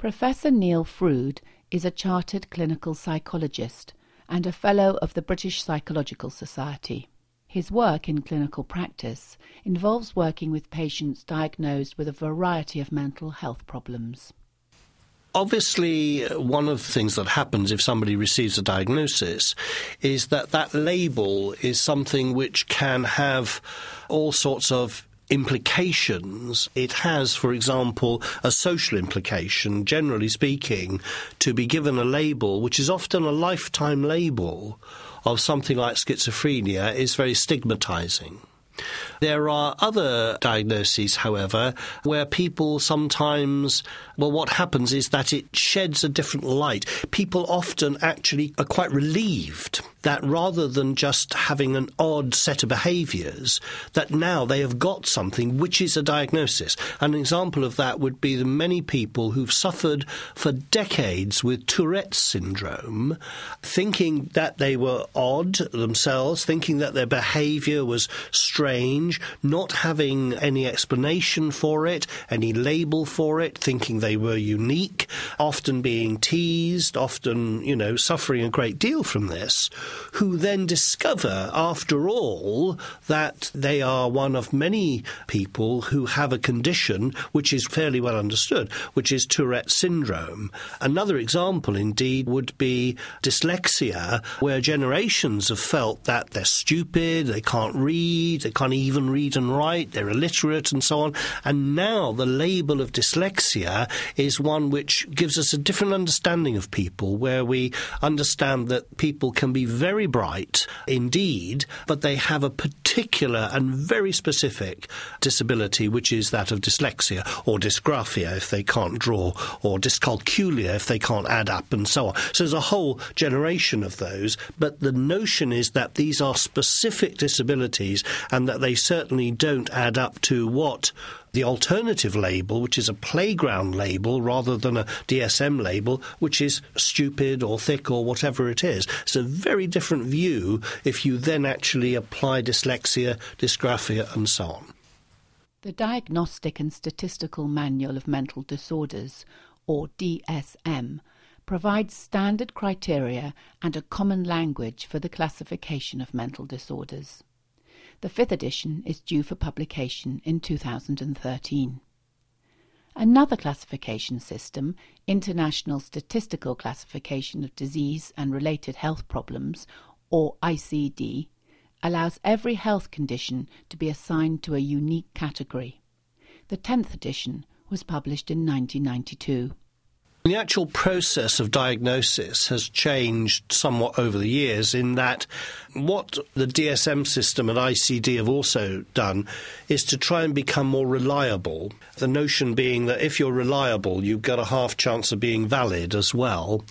Professor Neil Frude is a chartered clinical psychologist and a Fellow of the British Psychological Society. His work in clinical practice involves working with patients diagnosed with a variety of mental health problems. Obviously, one of the things that happens if somebody receives a diagnosis is that that label is something which can have all sorts of implications it has, for example, a social implication, generally speaking, to be given a label, which is often a lifetime label of something like schizophrenia, is very stigmatizing. There are other diagnoses, however, where people sometimes, well, what happens is that it sheds a different light. People often actually are quite relieved that rather than just having an odd set of behaviours, that now they have got something which is a diagnosis. An example of that would be the many people who've suffered for decades with Tourette's syndrome, thinking that they were odd themselves, thinking that their behaviour was strange, not having any explanation for it, any label for it, thinking they were unique, often being teased, often, you know, suffering a great deal from this who then discover, after all, that they are one of many people who have a condition which is fairly well understood, which is Tourette syndrome. Another example, indeed, would be dyslexia, where generations have felt that they're stupid, they can't read, they can't even read and write, they're illiterate, and so on. And now the label of dyslexia is one which gives us a different understanding of people, where we understand that people can be very bright indeed, but they have a particular and very specific disability, which is that of dyslexia or dysgraphia if they can't draw, or dyscalculia if they can't add up, and so on. So there's a whole generation of those, but the notion is that these are specific disabilities and they certainly don't add up to what the alternative label, which is a playground label rather than a DSM label, which is stupid or thick or whatever it is. It's a very different view if you then actually apply dyslexia, dysgraphia, and so on. The Diagnostic and Statistical Manual of Mental Disorders, or DSM, provides standard criteria and a common language for the classification of mental disorders. The fifth edition is due for publication in 2013. Another classification system, International Statistical Classification of Disease and Related Health Problems, or ICD, allows every health condition to be assigned to a unique category. The 10th edition was published in 1992. The actual process of diagnosis has changed somewhat over the years in that what the DSM system and ICD have also done is to try and become more reliable. The notion being that if you're reliable, you've got a half chance of being valid as well.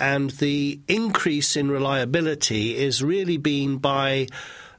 And the increase in reliability is really been by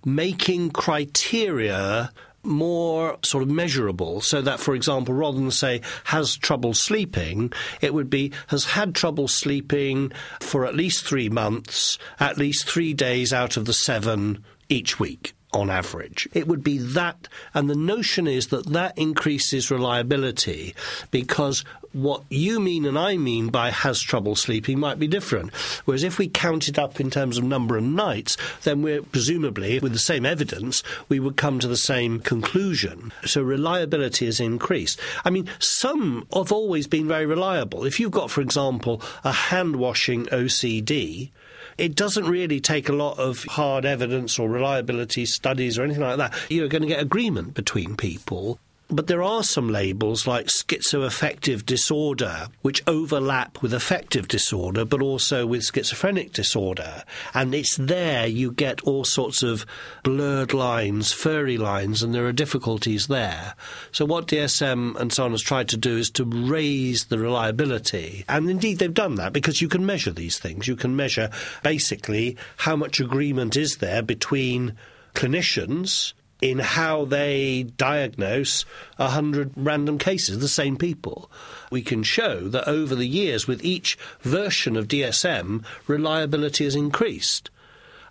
making criteria more sort of measurable so that, for example, rather than say has trouble sleeping, it would be has had trouble sleeping for at least three months, at least three days out of the seven each week on average. It would be that, and the notion is that that increases reliability because what you mean and I mean by has trouble sleeping might be different. Whereas if we count it up in terms of number of nights, then we're presumably, with the same evidence, we would come to the same conclusion. So reliability is increased. I mean, some have always been very reliable. If you've got, for example, a hand washing OCD, it doesn't really take a lot of hard evidence or reliability studies or anything like that. You're going to get agreement between people. But there are some labels like schizoaffective disorder, which overlap with affective disorder, but also with schizophrenic disorder. And it's there you get all sorts of blurred lines, furry lines, and there are difficulties there. So, what DSM and so on has tried to do is to raise the reliability. And indeed, they've done that because you can measure these things. You can measure basically how much agreement is there between clinicians in how they diagnose 100 random cases, the same people. We can show that over the years, with each version of DSM, reliability has increased.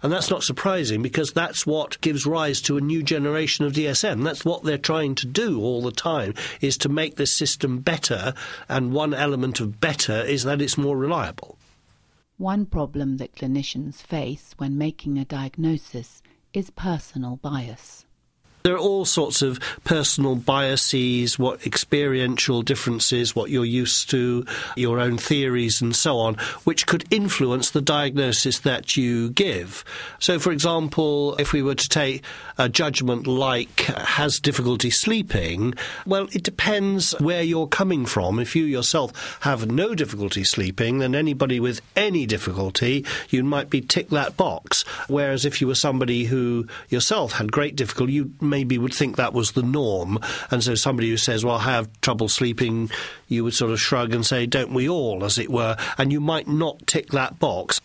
And that's not surprising because that's what gives rise to a new generation of DSM. That's what they're trying to do all the time, is to make this system better. And one element of better is that it's more reliable. One problem that clinicians face when making a diagnosis is personal bias. There are all sorts of personal biases, what experiential differences, what you're used to, your own theories, and so on, which could influence the diagnosis that you give. So, for example, if we were to take a judgment like has difficulty sleeping, well, it depends where you're coming from. If you yourself have no difficulty sleeping, then anybody with any difficulty, you might be tick that box. Whereas if you were somebody who yourself had great difficulty, you maybe would think that was the norm. And so somebody who says, well, I have trouble sleeping, you would sort of shrug and say, don't we all, as it were? And you might not tick that box.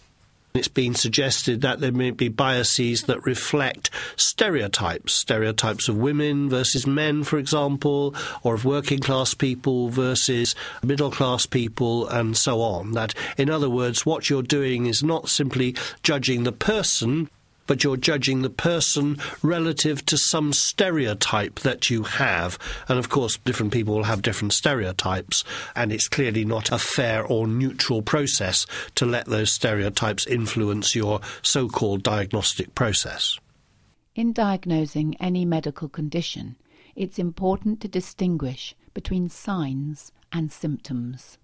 It's been suggested that there may be biases that reflect stereotypes, stereotypes of women versus men, for example, or of working class people versus middle class people, and so on. That, in other words, what you're doing is not simply judging the person, but you're judging the person relative to some stereotype that you have. And of course, different people will have different stereotypes, and it's clearly not a fair or neutral process to let those stereotypes influence your so called diagnostic process. In diagnosing any medical condition, it's important to distinguish between signs and symptoms.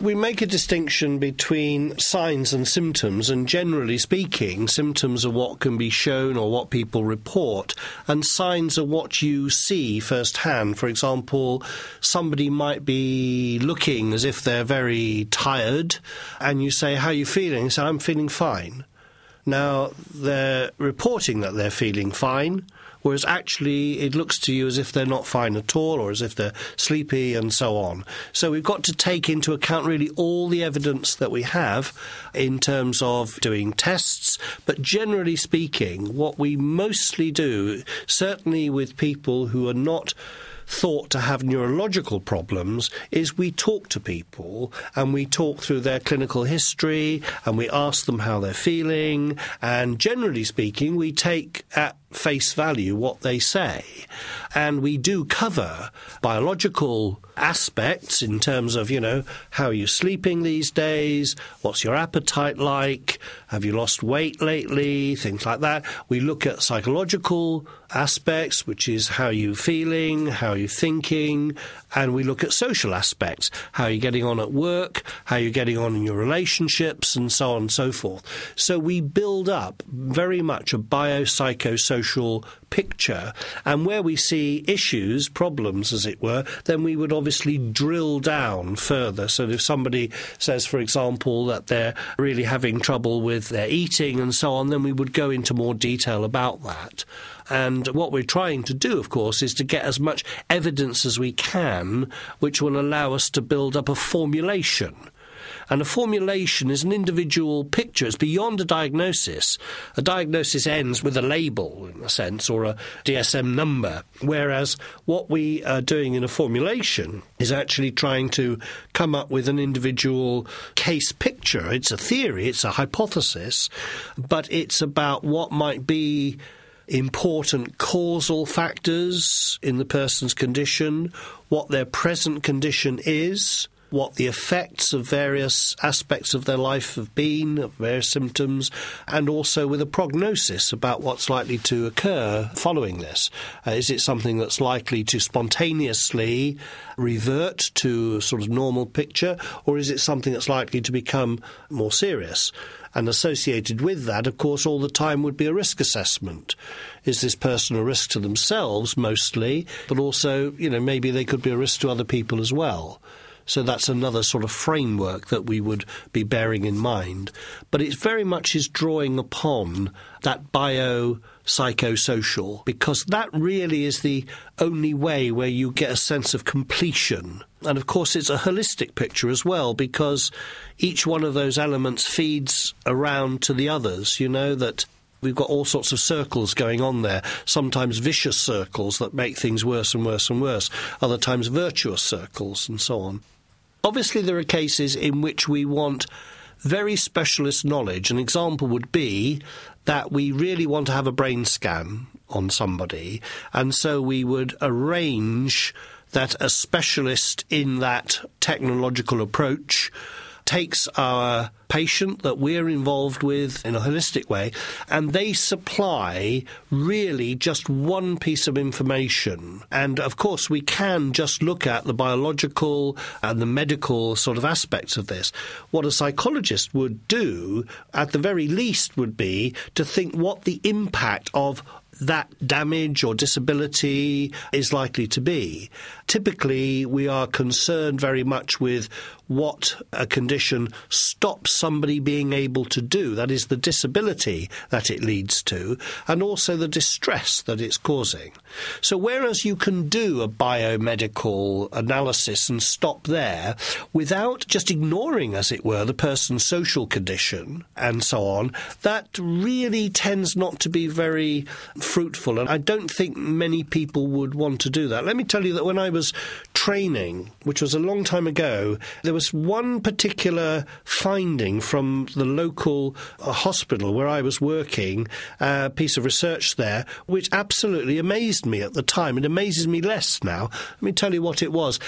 We make a distinction between signs and symptoms, and generally speaking, symptoms are what can be shown or what people report, and signs are what you see firsthand. For example, somebody might be looking as if they're very tired, and you say, How are you feeling? Say, I'm feeling fine. Now, they're reporting that they're feeling fine whereas actually it looks to you as if they're not fine at all or as if they're sleepy and so on. So we've got to take into account really all the evidence that we have in terms of doing tests, but generally speaking, what we mostly do, certainly with people who are not thought to have neurological problems is we talk to people and we talk through their clinical history and we ask them how they're feeling. And generally speaking, we take at face value what they say. And we do cover biological aspects in terms of, you know, how are you sleeping these days? What's your appetite like? Have you lost weight lately? Things like that. We look at psychological aspects, which is how are you feeling? How are you thinking? And we look at social aspects. How are you getting on at work? How are you getting on in your relationships? And so on and so forth. So we build up very much a biopsychosocial picture. And where we see issues, problems, as it were, then we would obviously drill down further. So if somebody says, for example, that they're really having trouble with their eating and so on, then we would go into more detail about that. And what we're trying to do, of course, is to get as much evidence as we can, which will allow us to build up a formulation and a formulation is an individual picture. It's beyond a diagnosis. A diagnosis ends with a label, in a sense, or a DSM number. Whereas what we are doing in a formulation is actually trying to come up with an individual case picture. It's a theory, it's a hypothesis, but it's about what might be important causal factors in the person's condition, what their present condition is, what the effects of various aspects of their life have been, various symptoms, and also with a prognosis about what's likely to occur following this. Uh, is it something that's likely to spontaneously revert to a sort of normal picture, or is it something that's likely to become more serious? And associated with that, of course, all the time would be a risk assessment. Is this person a risk to themselves mostly, but also, you know, maybe they could be a risk to other people as well. So that's another sort of framework that we would be bearing in mind. But it very much is drawing upon that bio psychosocial because that really is the only way where you get a sense of completion. And of course, it's a holistic picture as well because each one of those elements feeds around to the others. You know, that We've got all sorts of circles going on there, sometimes vicious circles that make things worse and worse and worse, other times virtuous circles, and so on. Obviously, there are cases in which we want very specialist knowledge. An example would be that we really want to have a brain scan on somebody, and so we would arrange that a specialist in that technological approach takes our patient that we're involved with in a holistic way, and they supply really just one piece of information. And of course, we can just look at the biological and the medical sort of aspects of this. What a psychologist would do, at the very least, would be to think what the impact of that damage or disability is likely to be. Typically, we are concerned very much with what a condition stops somebody being able to do. That is the disability that it leads to, and also the distress that it's causing. So, whereas you can do a biomedical analysis and stop there without just ignoring, as it were, the person's social condition and so on, that really tends not to be very fruitful. And I don't think many people would want to do that. Let me tell you that when I was training, which was a long time ago, there was one particular finding from the local uh, hospital where I was working, a uh, piece of research there, which absolutely amazed me at the time. It amazes me less now. Let me tell you what it was.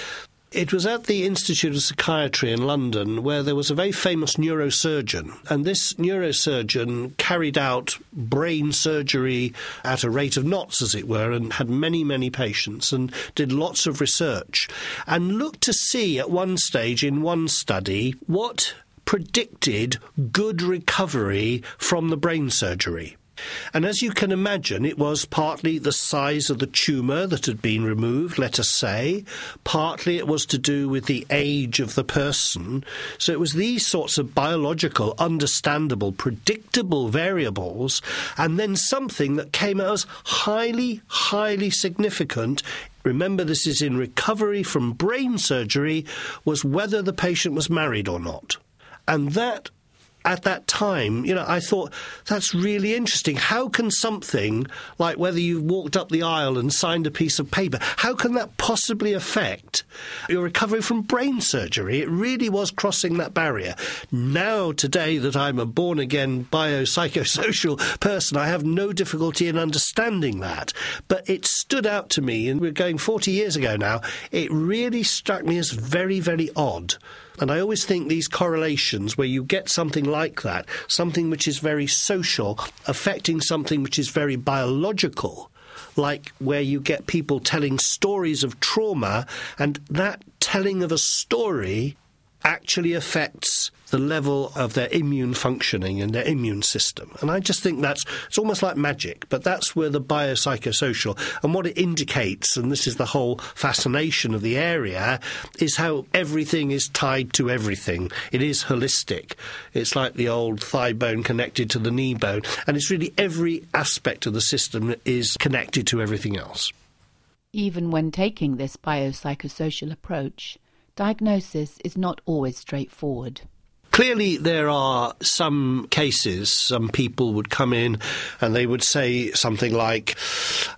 It was at the Institute of Psychiatry in London where there was a very famous neurosurgeon. And this neurosurgeon carried out brain surgery at a rate of knots, as it were, and had many, many patients and did lots of research. And looked to see at one stage in one study what predicted good recovery from the brain surgery. And as you can imagine, it was partly the size of the tumour that had been removed, let us say, partly it was to do with the age of the person. So it was these sorts of biological, understandable, predictable variables, and then something that came out as highly, highly significant remember this is in recovery from brain surgery, was whether the patient was married or not. And that at that time, you know, I thought that's really interesting. How can something like whether you walked up the aisle and signed a piece of paper, how can that possibly affect your recovery from brain surgery? It really was crossing that barrier. Now, today, that I'm a born again biopsychosocial person, I have no difficulty in understanding that. But it stood out to me, and we're going 40 years ago now, it really struck me as very, very odd and I always think these correlations where you get something like that, something which is very social, affecting something which is very biological, like where you get people telling stories of trauma, and that telling of a story actually affects the level of their immune functioning and their immune system. And I just think that's it's almost like magic, but that's where the biopsychosocial and what it indicates, and this is the whole fascination of the area, is how everything is tied to everything. It is holistic. It's like the old thigh bone connected to the knee bone, and it's really every aspect of the system is connected to everything else. Even when taking this biopsychosocial approach, diagnosis is not always straightforward. Clearly, there are some cases, some people would come in and they would say something like,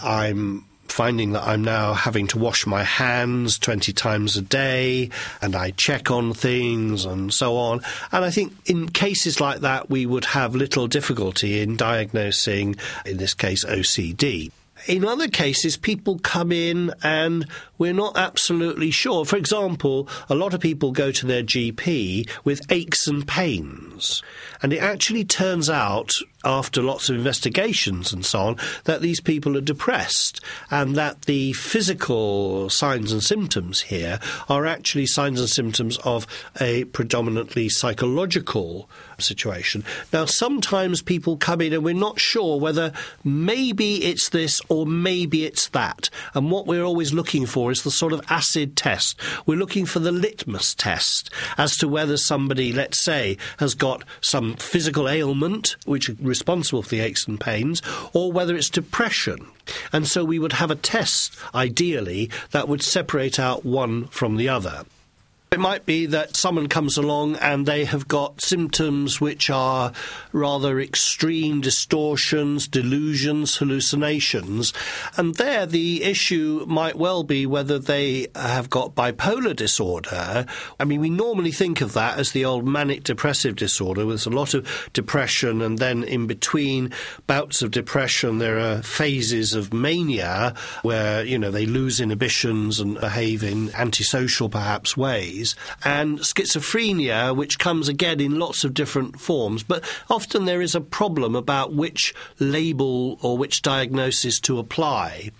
I'm finding that I'm now having to wash my hands 20 times a day and I check on things and so on. And I think in cases like that, we would have little difficulty in diagnosing, in this case, OCD. In other cases, people come in and we're not absolutely sure. For example, a lot of people go to their GP with aches and pains. And it actually turns out, after lots of investigations and so on, that these people are depressed and that the physical signs and symptoms here are actually signs and symptoms of a predominantly psychological situation. Now, sometimes people come in and we're not sure whether maybe it's this or maybe it's that. And what we're always looking for is the sort of acid test. We're looking for the litmus test as to whether somebody, let's say, has got some physical ailment which responsible for the aches and pains, or whether it's depression. And so we would have a test, ideally, that would separate out one from the other. It might be that someone comes along and they have got symptoms which are rather extreme distortions, delusions, hallucinations. And there the issue might well be whether they have got bipolar disorder. I mean, we normally think of that as the old manic depressive disorder with a lot of depression and then in between bouts of depression there are phases of mania where, you know, they lose inhibitions and behave in antisocial perhaps ways and schizophrenia, which comes again in lots of different forms. But often there is a problem about which label or which diagnosis to apply.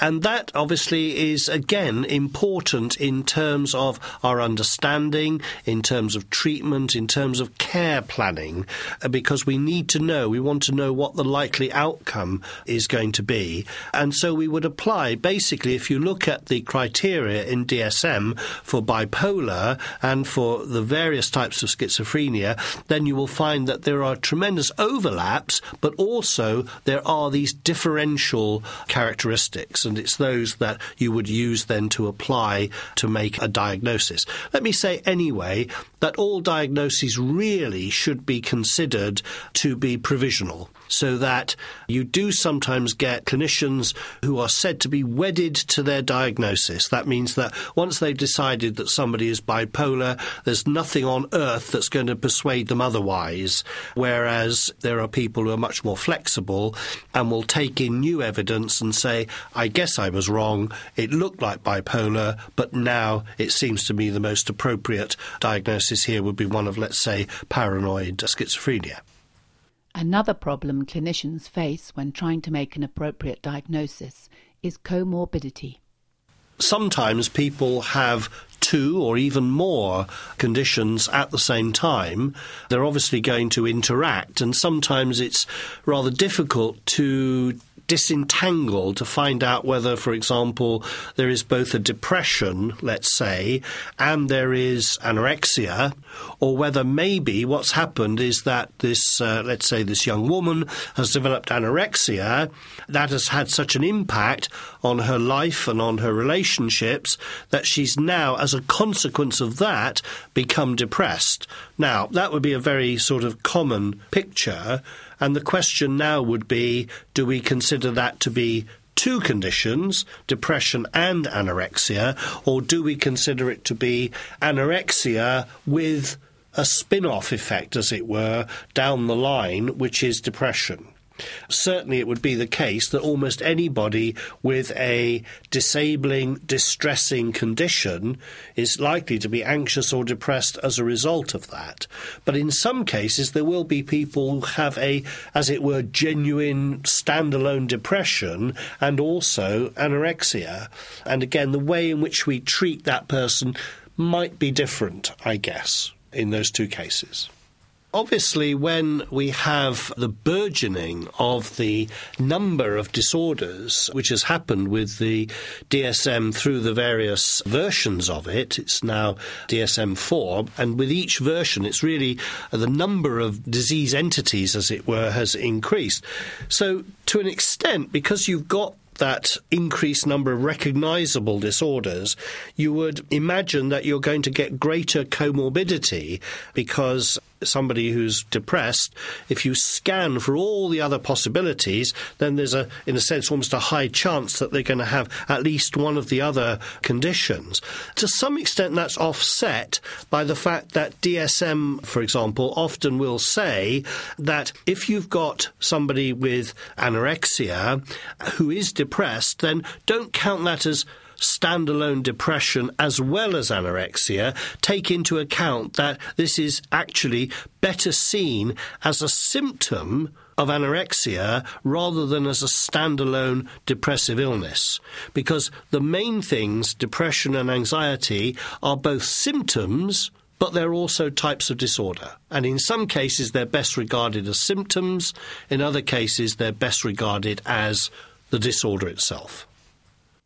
And that obviously is again important in terms of our understanding, in terms of treatment, in terms of care planning, uh, because we need to know, we want to know what the likely outcome is going to be. And so we would apply, basically, if you look at the criteria in DSM for bipolar, bipolar and for the various types of schizophrenia, then you will find that there are tremendous overlaps, but also there are these differential characteristics, and it's those that you would use then to apply to make a diagnosis. Let me say anyway that all diagnoses really should be considered to be provisional so that you do sometimes get clinicians who are said to be wedded to their diagnosis. That means that once they've decided that somebody is bipolar, there's nothing on earth that's going to persuade them otherwise. Whereas there are people who are much more flexible and will take in new evidence and say, I guess I was wrong. It looked like bipolar, but now it seems to me the most appropriate diagnosis here would be one of, let's say, paranoid schizophrenia. Another problem clinicians face when trying to make an appropriate diagnosis is comorbidity. Sometimes people have two or even more conditions at the same time. They're obviously going to interact, and sometimes it's rather difficult to disentangle to find out whether, for example, there is both a depression, let's say, and there is anorexia, or whether maybe what's happened is that this, uh, let's say, this young woman has developed anorexia that has had such an impact on her life and on her relationships that she's now, as a consequence of that, become depressed. Now, that would be a very sort of common picture. And the question now would be do we consider that to be two conditions, depression and anorexia, or do we consider it to be anorexia with a spin off effect, as it were, down the line, which is depression? Certainly, it would be the case that almost anybody with a disabling, distressing condition is likely to be anxious or depressed as a result of that. But in some cases, there will be people who have a, as it were, genuine standalone depression and also anorexia. And again, the way in which we treat that person might be different, I guess, in those two cases. Obviously, when we have the burgeoning of the number of disorders, which has happened with the DSM through the various versions of it, it's now DSM 4, and with each version, it's really the number of disease entities, as it were, has increased. So, to an extent, because you've got that increased number of recognizable disorders, you would imagine that you're going to get greater comorbidity because somebody who's depressed, if you scan for all the other possibilities, then there's a, in a sense, almost a high chance that they're going to have at least one of the other conditions. To some extent, that's offset by the fact that DSM, for example, often will say that if you've got somebody with anorexia who is depressed, then don't count that as standalone depression as well as anorexia, take into account that this is actually better seen as a symptom of anorexia rather than as a standalone depressive illness. Because the main things, depression and anxiety, are both symptoms but they're also types of disorder. And in some cases, they're best regarded as symptoms, in other cases, they're best regarded as the disorder itself.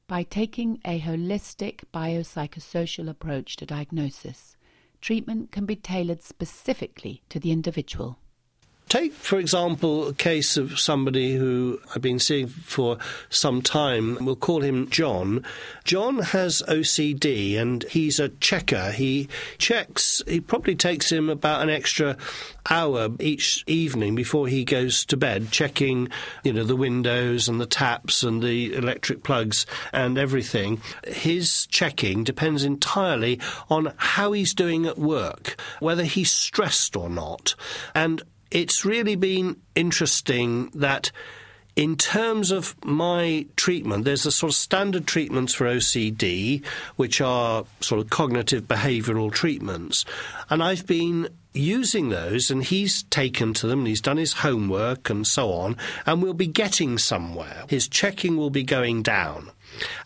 By taking a holistic biopsychosocial approach to diagnosis, treatment can be tailored specifically to the individual. Take, for example, a case of somebody who I've been seeing for some time. We'll call him John. John has OCD and he's a checker. He checks, he probably takes him about an extra hour each evening before he goes to bed, checking, you know, the windows and the taps and the electric plugs and everything. His checking depends entirely on how he's doing at work, whether he's stressed or not. And it's really been interesting that in terms of my treatment, there's a sort of standard treatments for OCD, which are sort of cognitive behavioral treatments. And I've been using those, and he's taken to them, and he's done his homework and so on, and we'll be getting somewhere. His checking will be going down.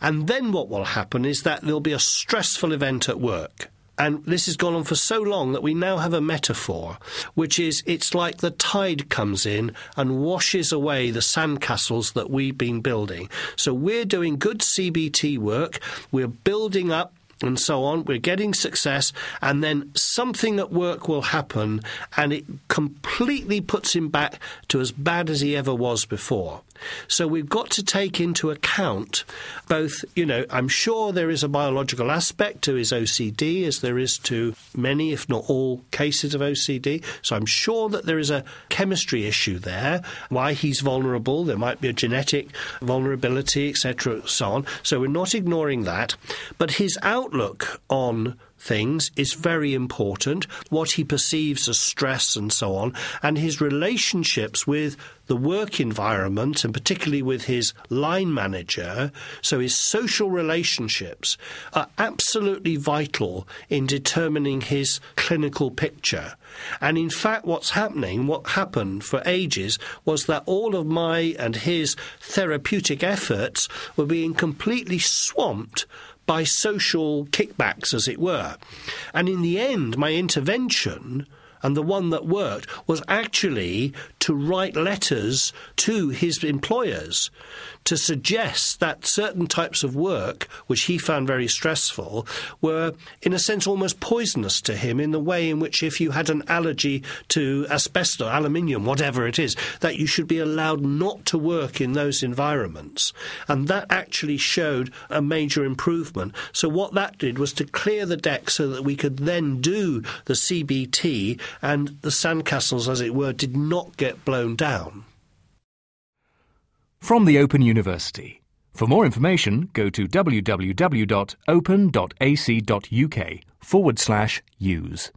And then what will happen is that there'll be a stressful event at work. And this has gone on for so long that we now have a metaphor, which is it's like the tide comes in and washes away the sandcastles that we've been building. So we're doing good CBT work, we're building up and so on. We're getting success, and then something at work will happen, and it completely puts him back to as bad as he ever was before. So we've got to take into account both, you know, I'm sure there is a biological aspect to his OCD, as there is to many, if not all, cases of OCD. So I'm sure that there is a chemistry issue there, why he's vulnerable. There might be a genetic vulnerability, etc., so on. So we're not ignoring that. But his outlook on things is very important, what he perceives as stress and so on, and his relationships with the work environment and particularly with his line manager, so his social relationships, are absolutely vital in determining his clinical picture. And in fact, what's happening, what happened for ages, was that all of my and his therapeutic efforts were being completely swamped by social kickbacks, as it were. And in the end, my intervention and the one that worked was actually to write letters to his employers to suggest that certain types of work, which he found very stressful, were in a sense almost poisonous to him in the way in which if you had an allergy to asbestos, aluminium, whatever it is, that you should be allowed not to work in those environments. And that actually showed a major improvement. So what that did was to clear the deck so that we could then do the CBT and the sandcastles, as it were, did not get blown down. From the Open University. For more information, go to www.open.ac.uk forward slash use.